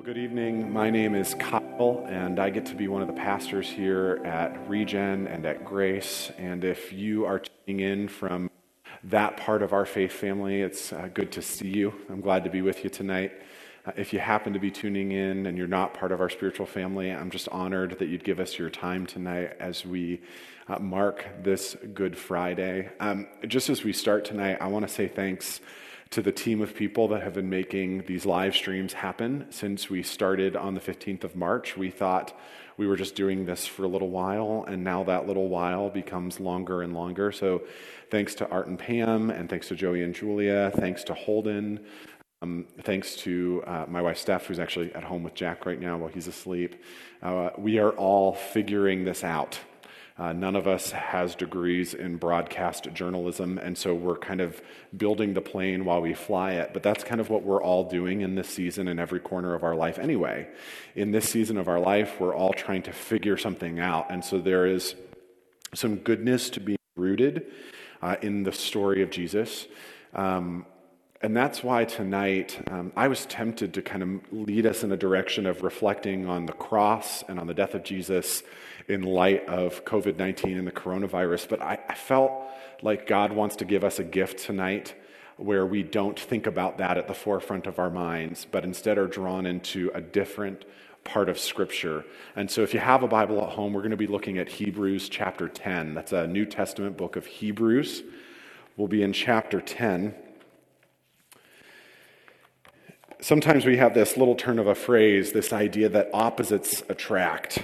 Well, good evening. My name is Kyle, and I get to be one of the pastors here at Regen and at Grace. And if you are tuning in from that part of our faith family, it's uh, good to see you. I'm glad to be with you tonight. Uh, if you happen to be tuning in and you're not part of our spiritual family, I'm just honored that you'd give us your time tonight as we uh, mark this Good Friday. Um, just as we start tonight, I want to say thanks to the team of people that have been making these live streams happen since we started on the 15th of March. We thought we were just doing this for a little while, and now that little while becomes longer and longer. So, thanks to Art and Pam, and thanks to Joey and Julia, thanks to Holden, um, thanks to uh, my wife Steph, who's actually at home with Jack right now while he's asleep. Uh, we are all figuring this out. Uh, none of us has degrees in broadcast journalism, and so we're kind of building the plane while we fly it. But that's kind of what we're all doing in this season in every corner of our life anyway. In this season of our life, we're all trying to figure something out. And so there is some goodness to be rooted uh, in the story of Jesus. Um, and that's why tonight um, I was tempted to kind of lead us in a direction of reflecting on the cross and on the death of Jesus in light of COVID 19 and the coronavirus. But I, I felt like God wants to give us a gift tonight where we don't think about that at the forefront of our minds, but instead are drawn into a different part of Scripture. And so, if you have a Bible at home, we're going to be looking at Hebrews chapter 10. That's a New Testament book of Hebrews. We'll be in chapter 10 sometimes we have this little turn of a phrase, this idea that opposites attract.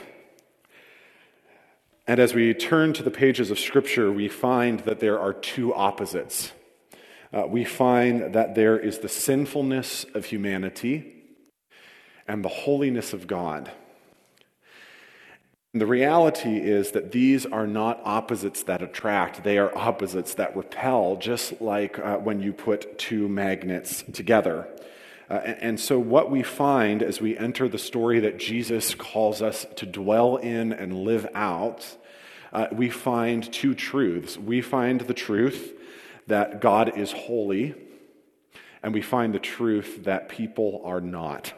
And as we turn to the pages of Scripture, we find that there are two opposites. Uh, we find that there is the sinfulness of humanity and the holiness of God. And the reality is that these are not opposites that attract, they are opposites that repel, just like uh, when you put two magnets together. Uh, and, so, what we find as we enter the story that Jesus calls us to dwell in and live out, uh, we find two truths. We find the truth that God is holy, and we find the truth that people are not.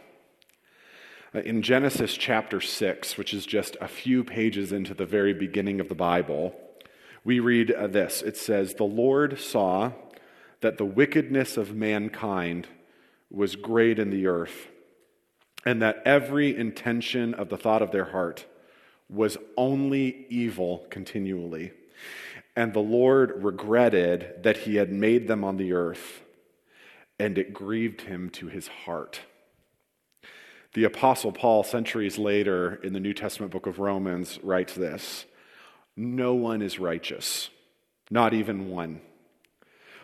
Uh, in Genesis chapter 6, which is just a few pages into the very beginning of the Bible, we read uh, this It says, The Lord saw that the wickedness of mankind was great in the earth, and that every intention of the thought of their heart was only evil continually. And the Lord regretted that he had made them on the earth, and it grieved him to his heart. The Apostle Paul, centuries later in the New Testament book of Romans, writes this No one is righteous, not even one.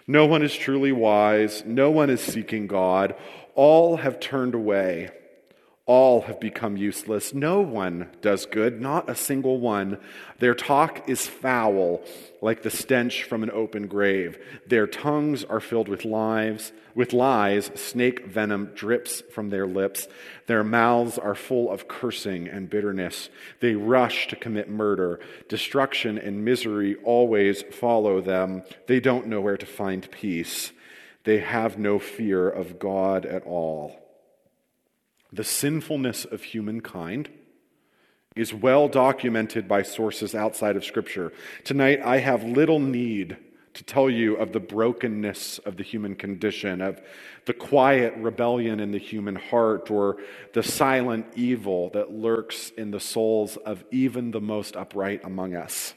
No one is truly wise. No one is seeking God. All have turned away. All have become useless. No one does good, not a single one. Their talk is foul, like the stench from an open grave. Their tongues are filled with lies, with lies. Snake venom drips from their lips. Their mouths are full of cursing and bitterness. They rush to commit murder. Destruction and misery always follow them. They don't know where to find peace. They have no fear of God at all. The sinfulness of humankind is well documented by sources outside of Scripture. Tonight, I have little need to tell you of the brokenness of the human condition, of the quiet rebellion in the human heart, or the silent evil that lurks in the souls of even the most upright among us.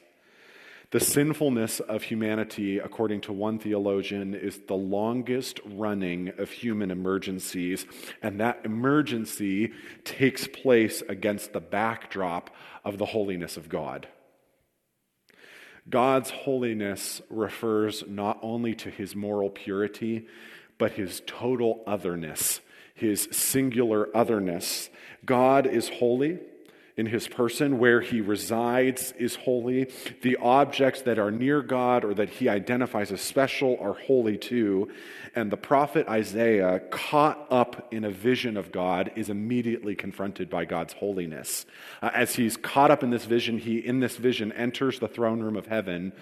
The sinfulness of humanity, according to one theologian, is the longest running of human emergencies, and that emergency takes place against the backdrop of the holiness of God. God's holiness refers not only to his moral purity, but his total otherness, his singular otherness. God is holy in his person, where he resides, is holy. The objects that are near God or that he identifies as special are holy too. And the prophet Isaiah, caught up in a vision of God, is immediately confronted by God's holiness. Uh, as he's caught up in this vision, he, in this vision, enters the throne room of heaven,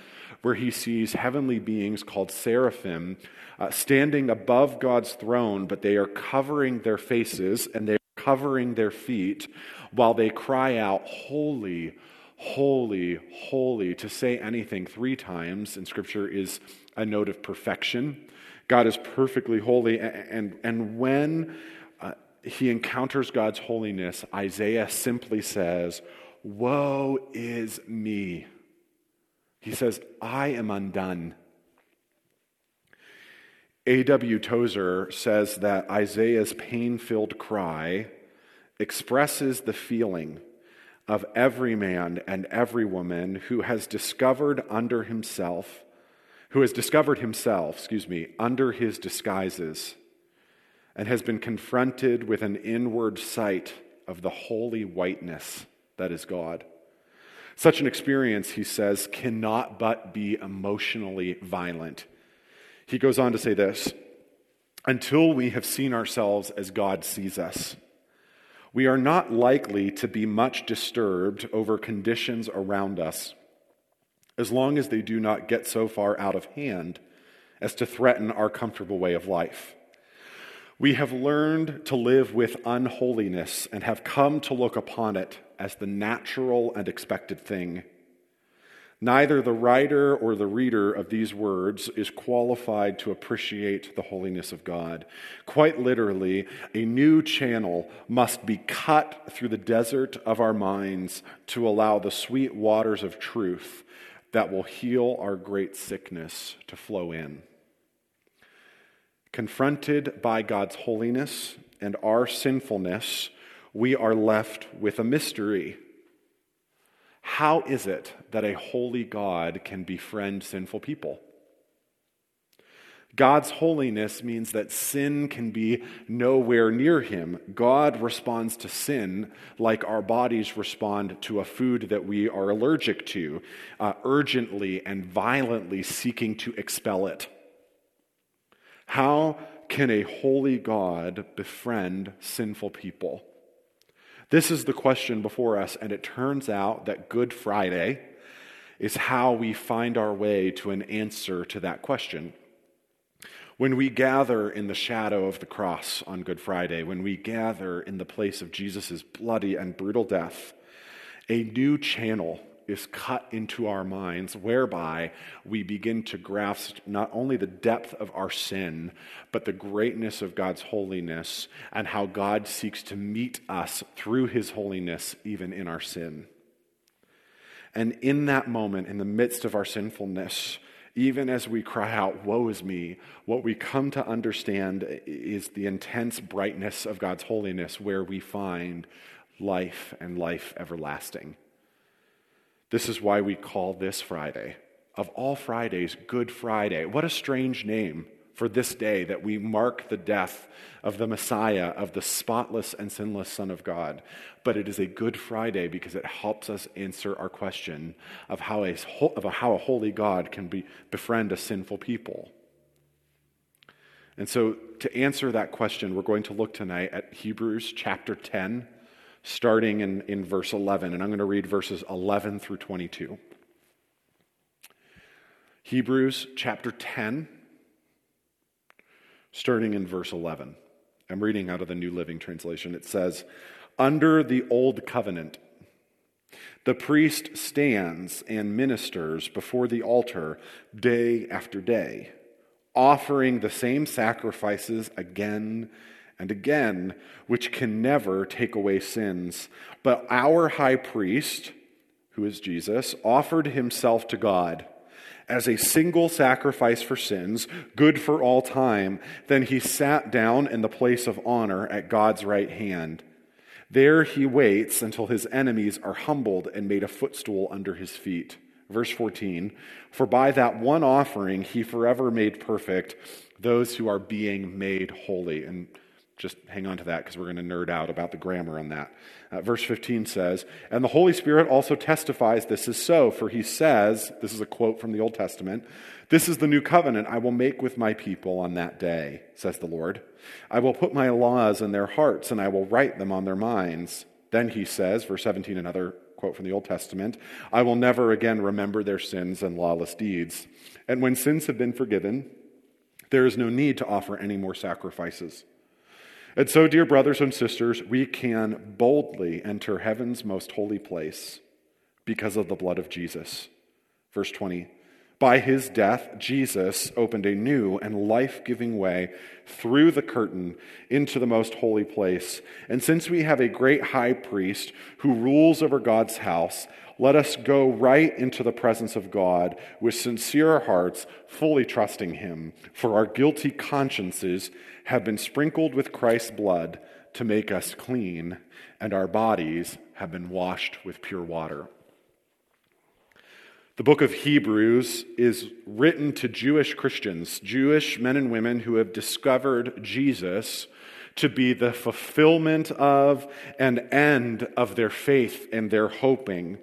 where he sees heavenly beings called seraphim uh, standing above God's throne, but they are covering their faces and they covering their feet while they cry out, Holy, holy, holy. To say anything three times in Scripture is a note of perfection. God is perfectly holy. And, and when uh, he encounters God's holiness, Isaiah simply says, Woe is me. He says, I am undone. A.W. Tozer says that Isaiah's pain filled cry expresses the feeling of every man and every woman who has discovered under himself, who has discovered himself, excuse me, under his disguises, and has been confronted with an inward sight of the holy whiteness that is God. Such an experience, he says, cannot but be emotionally violent he goes on to say this until we have seen ourselves as God sees us. We are not likely to be much disturbed over conditions around us as long as they do not get so far out of hand as to threaten our comfortable way of life. We have learned to live with unholiness and have come to look upon it as the natural and expected thing. Neither the writer or the reader of these words is qualified to appreciate the holiness of God. Quite literally, a new channel must be cut through the desert of our minds to allow the sweet waters of truth that will heal our great sickness to flow in. Confronted by God's holiness and our sinfulness, we are left with a mystery. How is it that a holy God can befriend sinful people? God's holiness means that sin can be nowhere near him. God responds to sin like our bodies respond to a food that we are allergic to, uh, urgently and violently seeking to expel it. How can a holy God befriend sinful people? This is the question before us, and it turns out that Good Friday is how we find our way to an answer to that question. When we gather in the shadow of the cross on Good Friday, when we gather in the place of Jesus' bloody and brutal death, a new channel is cut into our minds, whereby we begin to grasp not only the depth of our sin, but the greatness of God's holiness and how God seeks to meet us through his holiness, even in our sin. And in that moment, in the midst of our sinfulness, even as we cry out, Woe is me, what we come to understand is the intense brightness of God's holiness, where we find life and life everlasting. This is why we call this Friday, of all Fridays, Good Friday. What a strange name for this day that we mark the death of the Messiah, of the spotless and sinless Son of God. But it is a Good Friday because it helps us answer our question of how a, of how a holy God can be, befriend a sinful people. And so, to answer that question, we're going to look tonight at Hebrews chapter 10, starting in, in verse 11. And I'm going to read verses 11 through 22. Hebrews chapter 10, starting in verse 11. I'm reading out of the New Living Translation. It says, Under the old covenant, the priest stands and ministers before the altar day after day, offering the same sacrifices again and again, which can never take away sins. But our high priest, who is Jesus, offered himself to God as a single sacrifice for sins, good for all time. Then he sat down in the place of honor at God's right hand. There he waits until his enemies are humbled and made a footstool under his feet. Verse 14 For by that one offering he forever made perfect those who are being made holy. And just hang on to that because we're going to nerd out about the grammar on that. Uh, verse 15 says, And the Holy Spirit also testifies this is so, for he says, this is a quote from the Old Testament, This is the new covenant I will make with my people on that day, says the Lord. I will put my laws in their hearts, and I will write them on their minds. Then he says, verse 17, another quote from the Old Testament, I will never again remember their sins and lawless deeds. And when sins have been forgiven, there is no need to offer any more sacrifices. And so, dear brothers and sisters, we can boldly enter heaven's most holy place because of the blood of Jesus. Verse 20 By his death, Jesus opened a new and life giving way through the curtain into the most holy place. And since we have a great high priest who rules over God's house, let us go right into the presence of God with sincere hearts, fully trusting him. For our guilty consciences have been sprinkled with Christ's blood to make us clean, and our bodies have been washed with pure water. The book of Hebrews is written to Jewish Christians, Jewish men and women who have discovered Jesus to be the fulfillment of and end of their faith and their hoping.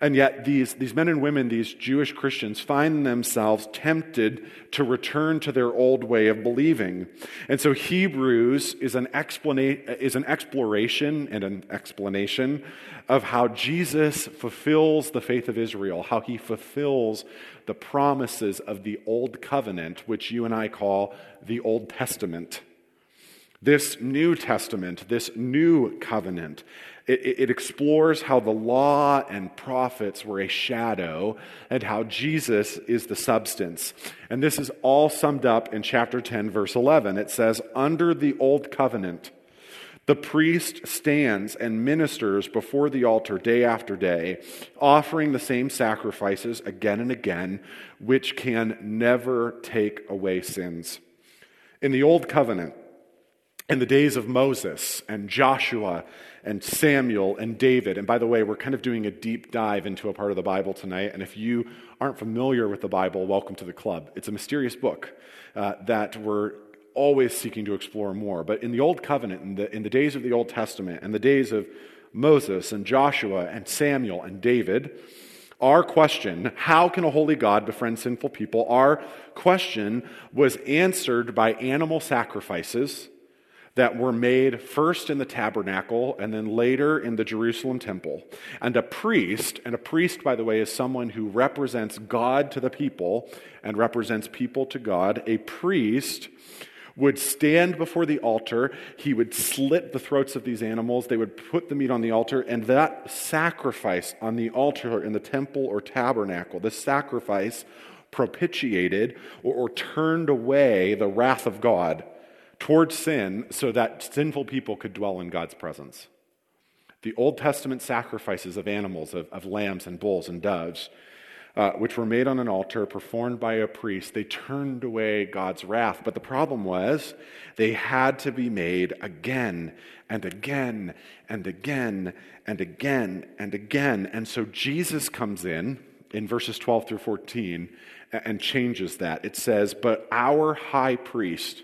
And yet, these, these men and women, these Jewish Christians, find themselves tempted to return to their old way of believing. And so, Hebrews is an, explana- is an exploration and an explanation of how Jesus fulfills the faith of Israel, how he fulfills the promises of the Old Covenant, which you and I call the Old Testament. This New Testament, this new covenant, it, it, explores how the law and prophets were a shadow and how Jesus is the substance. And this is all summed up in chapter 10, verse 11. It says, Under the old covenant, the priest stands and ministers before the altar day after day, offering the same sacrifices again and again, which can never take away sins. In the old covenant, in the days of Moses and Joshua and Samuel and David. And by the way, we're kind of doing a deep dive into a part of the Bible tonight. And if you aren't familiar with the Bible, welcome to the club. It's a mysterious book uh, that we're always seeking to explore more. But in the Old Covenant, in the, in the days of the Old Testament, and the days of Moses and Joshua and Samuel and David, our question, how can a holy God befriend sinful people? Our question was answered by animal sacrifices that were made first in the tabernacle and then later in the Jerusalem temple. And a priest, and a priest, by the way, is someone who represents God to the people and represents people to God. A priest would stand before the altar. He would slit the throats of these animals. They would put the meat on the altar, and that sacrifice on the altar in the temple or tabernacle, this sacrifice propitiated or, or turned away the wrath of God towards sin so that sinful people could dwell in God's presence. The Old Testament sacrifices of animals, of, of lambs and bulls and doves, uh, which were made on an altar performed by a priest, they turned away God's wrath. But the problem was they had to be made again and again and again and again and again. And so Jesus comes in in verses 12 through 14 and changes that. It says, But our high priest,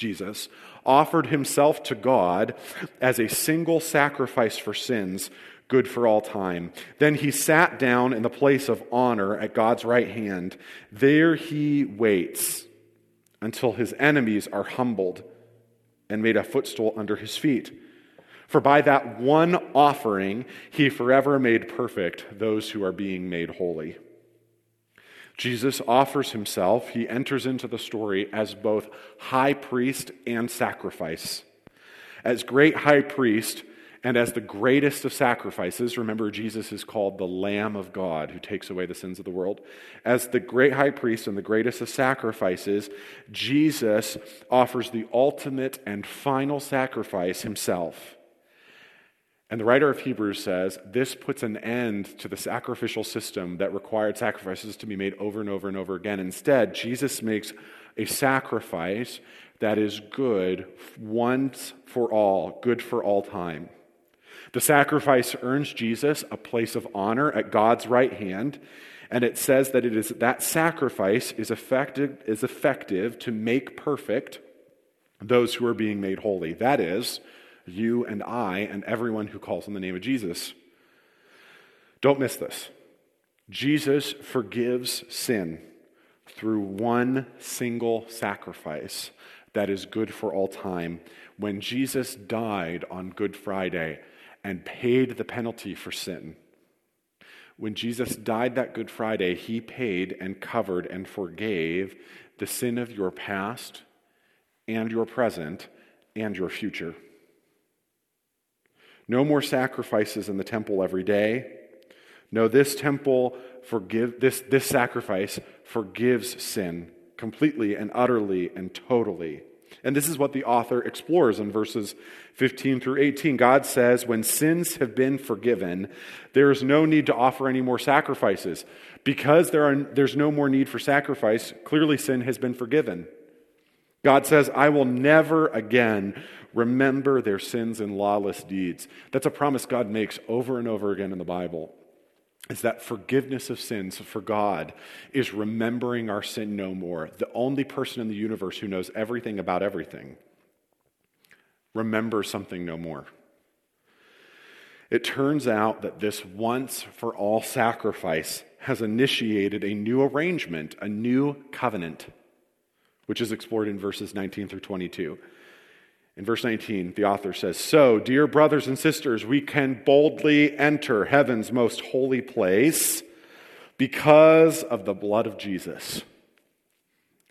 Jesus, offered himself to God as a single sacrifice for sins, good for all time. Then he sat down in the place of honor at God's right hand. There he waits until his enemies are humbled and made a footstool under his feet. For by that one offering, he forever made perfect those who are being made holy. Jesus offers himself, he enters into the story as both high priest and sacrifice. As great high priest and as the greatest of sacrifices, remember, Jesus is called the Lamb of God who takes away the sins of the world. As the great high priest and the greatest of sacrifices, Jesus offers the ultimate and final sacrifice himself. And the writer of Hebrews says this puts an end to the sacrificial system that required sacrifices to be made over and over and over again. Instead, Jesus makes a sacrifice that is good once for all, good for all time. The sacrifice earns Jesus a place of honor at God's right hand, and it says that it is that sacrifice is effective, is effective to make perfect those who are being made holy. That is, you and I and everyone who calls on the name of Jesus. Don't miss this. Jesus forgives sin through one single sacrifice that is good for all time. When Jesus died on Good Friday and paid the penalty for sin, when Jesus died that Good Friday, he paid and covered and forgave the sin of your past and your present and your future. No more sacrifices in the temple every day. No, this temple forgive this, this sacrifice forgives sin completely and utterly and totally. And this is what the author explores in verses 15 through 18. God says, When sins have been forgiven, there is no need to offer any more sacrifices. Because there are, there's no more need for sacrifice, clearly sin has been forgiven. God says, I will never again remember their sins and lawless deeds. That's a promise God makes over and over again in the Bible is that forgiveness of sins for God is remembering our sin no more. The only person in the universe who knows everything about everything remembers something no more. It turns out that this once for all sacrifice has initiated a new arrangement, a new covenant, which is explored in verses 19 through 22. In verse 19, the author says, So, dear brothers and sisters, we can boldly enter heaven's most holy place because of the blood of Jesus.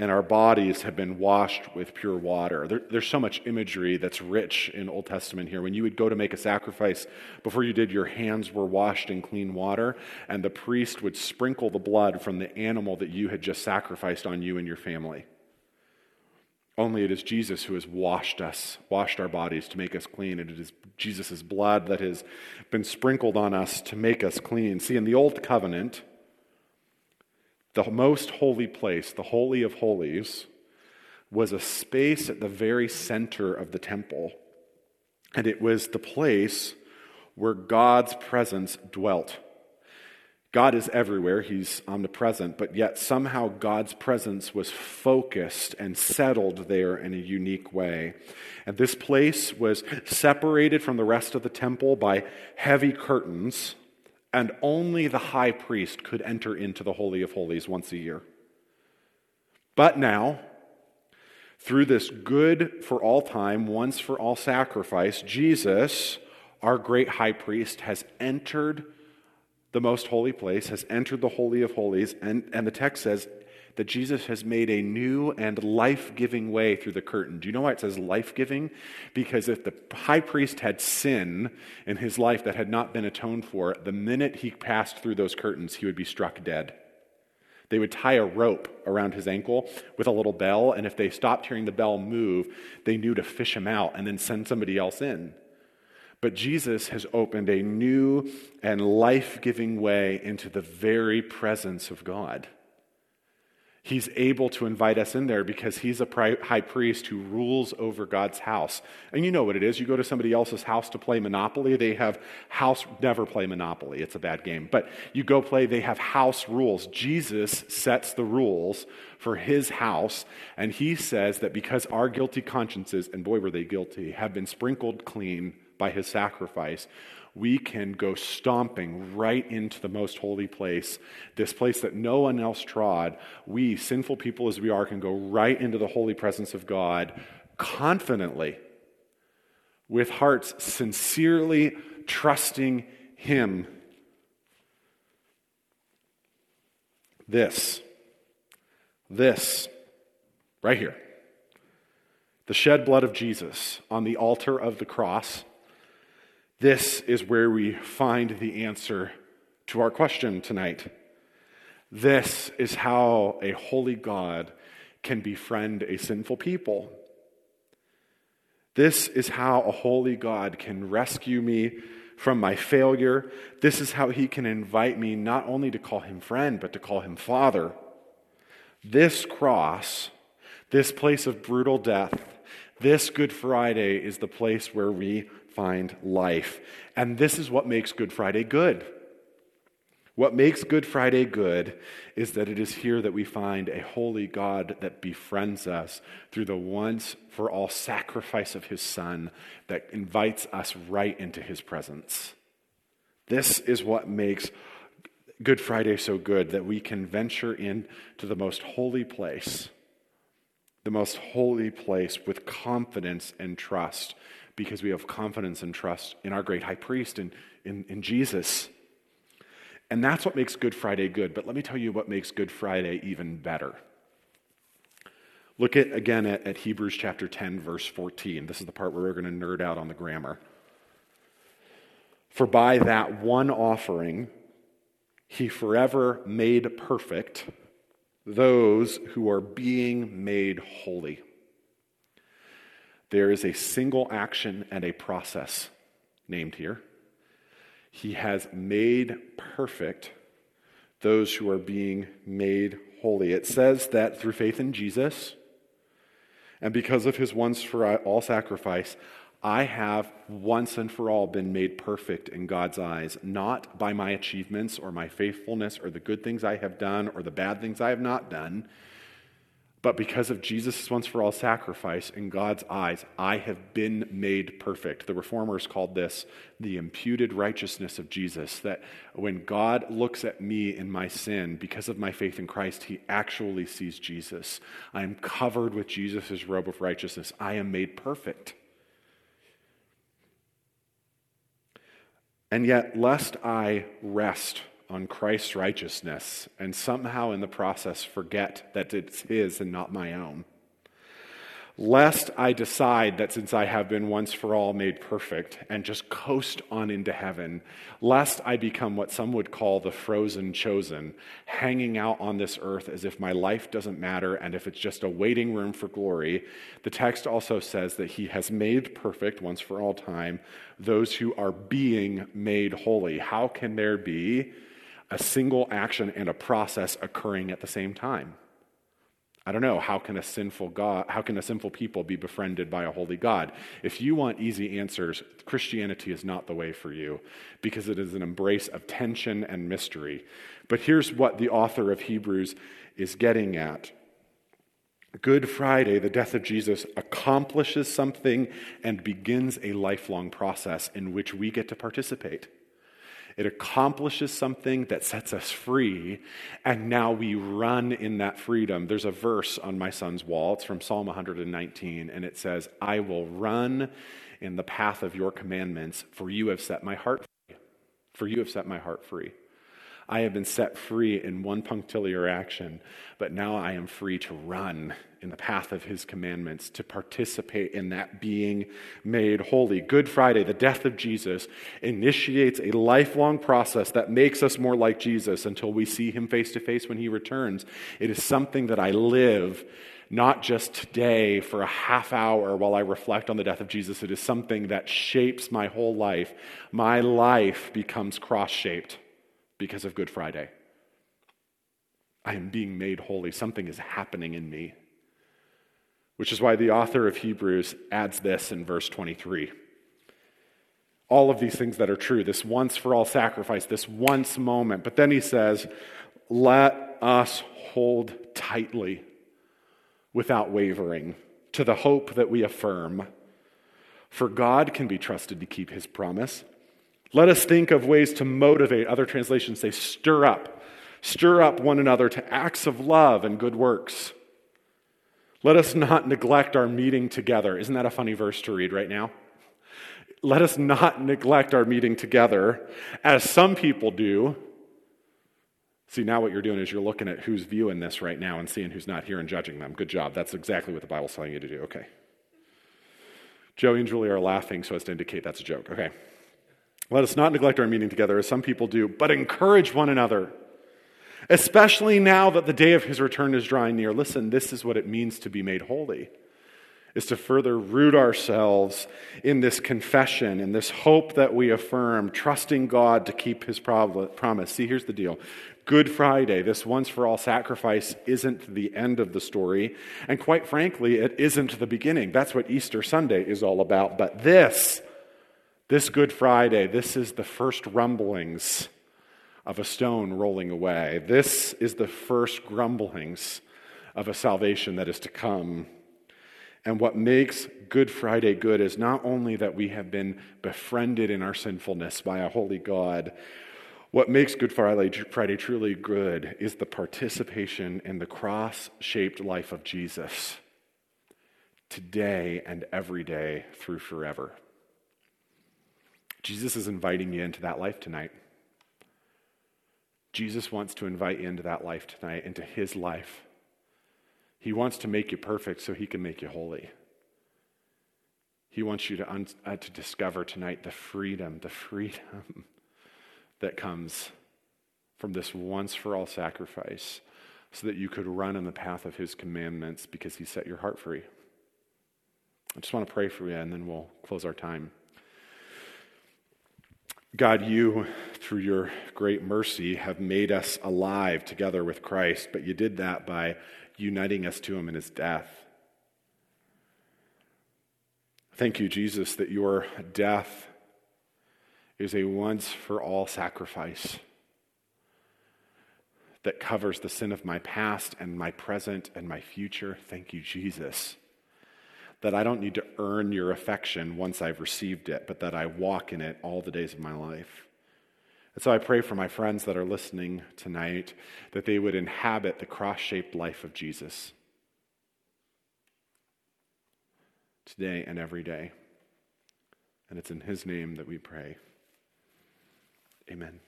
and our bodies have been washed with pure water. There, there's so much imagery that's rich in Old Testament here. When you would go to make a sacrifice, before you did, your hands were washed in clean water, and the priest would sprinkle the blood from the animal that you had just sacrificed on you and your family. Only it is Jesus who has washed us, washed our bodies to make us clean. And it is Jesus' blood that has been sprinkled on us to make us clean. See, in the Old Covenant, the most holy place, the Holy of Holies, was a space at the very center of the temple. And it was the place where God's presence dwelt. God is everywhere, He's omnipresent, but yet somehow God's presence was focused and settled there in a unique way. And this place was separated from the rest of the temple by heavy curtains, and only the high priest could enter into the Holy of Holies once a year. But now, through this good for all time, once for all sacrifice, Jesus, our great high priest, has entered the most holy place, has entered the Holy of Holies, and, and the text says that Jesus has made a new and life giving way through the curtain. Do you know why it says life giving? Because if the high priest had sin in his life that had not been atoned for, the minute he passed through those curtains, he would be struck dead. They would tie a rope around his ankle with a little bell, and if they stopped hearing the bell move, they knew to fish him out and then send somebody else in. But Jesus has opened a new and life giving way into the very presence of God. He's able to invite us in there because he's a high priest who rules over God's house. And you know what it is. You go to somebody else's house to play Monopoly, they have house, never play Monopoly, it's a bad game. But you go play, they have house rules. Jesus sets the rules for his house, and he says that because our guilty consciences, and boy were they guilty, have been sprinkled clean by his sacrifice, we can go stomping right into the most holy place, this place that no one else trod. We, sinful people as we are, can go right into the holy presence of God confidently, with hearts sincerely trusting Him. This, this, right here, the shed blood of Jesus on the altar of the cross this is where we find the answer to our question tonight. This is how a holy God can befriend a sinful people. This is how a holy God can rescue me from my failure. This is how he can invite me not only to call him friend, but to call him father. This cross, this place of brutal death, this Good Friday is the place where we find life. And this is what makes Good Friday good. What makes Good Friday good is that it is here that we find a holy God that befriends us through the once for all sacrifice of his Son that invites us right into his presence. This is what makes Good Friday so good that we can venture into the most holy place, the most holy place with confidence and trust, because we have confidence and trust in our great high priest and in, in Jesus. And that's what makes Good Friday good. But let me tell you what makes Good Friday even better. Look at again at, at Hebrews chapter 10, verse 14. This is the part where we're going to nerd out on the grammar. For by that one offering, he forever made perfect those who are being made holy. There is a single action and a process named here. He has made perfect those who are being made holy. It says that through faith in Jesus and because of his once for all sacrifice, I have once and for all been made perfect in God's eyes, not by my achievements or my faithfulness or the good things I have done or the bad things I have not done, but because of Jesus' once for all sacrifice in God's eyes, I have been made perfect. The reformers called this the imputed righteousness of Jesus. That when God looks at me in my sin, because of my faith in Christ, he actually sees Jesus. I am covered with Jesus' robe of righteousness. I am made perfect. And yet, lest I rest on Christ's righteousness and somehow in the process forget that it's His and not my own. Lest I decide that since I have been once for all made perfect and just coast on into heaven, lest I become what some would call the frozen chosen, hanging out on this earth as if my life doesn't matter and if it's just a waiting room for glory, the text also says that He has made perfect once for all time those who are being made holy. How can there be? A single action and a process occurring at the same time. I don't know, how can a sinful God, how can a sinful people be befriended by a holy God? If you want easy answers, Christianity is not the way for you because it is an embrace of tension and mystery. But here's what the author of Hebrews is getting at. Good Friday, the death of Jesus, accomplishes something and begins a lifelong process in which we get to participate. It accomplishes something that sets us free, and now we run in that freedom. There's a verse on my son's wall. It's from Psalm 119, and it says, I will run in the path of your commandments, for you have set my heart free. For you have set my heart free. I have been set free in one punctiliar action, but now I am free to run in the path of his commandments, to participate in that being made holy. Good Friday, the death of Jesus, initiates a lifelong process that makes us more like Jesus until we see him face to face when he returns. It is something that I live not just today for a half hour while I reflect on the death of Jesus. It is something that shapes my whole life. My life becomes cross shaped because of Good Friday. I am being made holy. Something is happening in me. Which is why the author of Hebrews adds this in verse 23. All of these things that are true, this once for all sacrifice, this once moment. But then he says, let us hold tightly without wavering to the hope that we affirm. For God can be trusted to keep his promise. Let us think of ways to motivate. Other translations say, stir up. Stir up one another to acts of love and good works. Let us not neglect our meeting together. Isn't that a funny verse to read right now? Let us not neglect our meeting together, as some people do. See, now what you're doing is you're looking at who's viewing this right now and seeing who's not here and judging them. Good job. That's exactly what the Bible's telling you to do. Okay. Joey and Julie are laughing so as to indicate that's a joke. Okay. Let us not neglect our meeting together, as some people do, but encourage one another, especially now that the day of his return is drawing near. Listen, this is what it means to be made holy. Is to further root ourselves in this confession, in this hope that we affirm, trusting God to keep his promise. See, here's the deal Good Friday, this once for all sacrifice, isn't the end of the story. And quite frankly, it isn't the beginning. That's what Easter Sunday is all about. But this, this Good Friday, this is the first rumblings of a stone rolling away. This is the first grumblings of a salvation that is to come. And what makes Good Friday good is not only that we have been befriended in our sinfulness by a holy God, What makes Good Friday truly good is the participation in the cross shaped life of Jesus today and every day through forever. Jesus is inviting you into that life tonight. Jesus wants to invite you into that life tonight, into his life. He wants to make you perfect so he can make you holy. He wants you to, un- uh, to discover tonight the freedom, the freedom that comes from this once for all sacrifice so that you could run in the path of his commandments because he set your heart free. I just want to pray for you and then we'll close our time. God, you, through your great mercy, have made us alive together with Christ, but you did that by uniting us to him in his death. Thank you, Jesus, that your death is a once for all sacrifice that covers the sin of my past and my present and my future. Thank you, Jesus. That I don't need to earn your affection once I've received it, but that I walk in it all the days of my life. And so I pray for my friends that are listening tonight that they would inhabit the cross shaped life of Jesus today and every day. And it's in his name that we pray. Amen.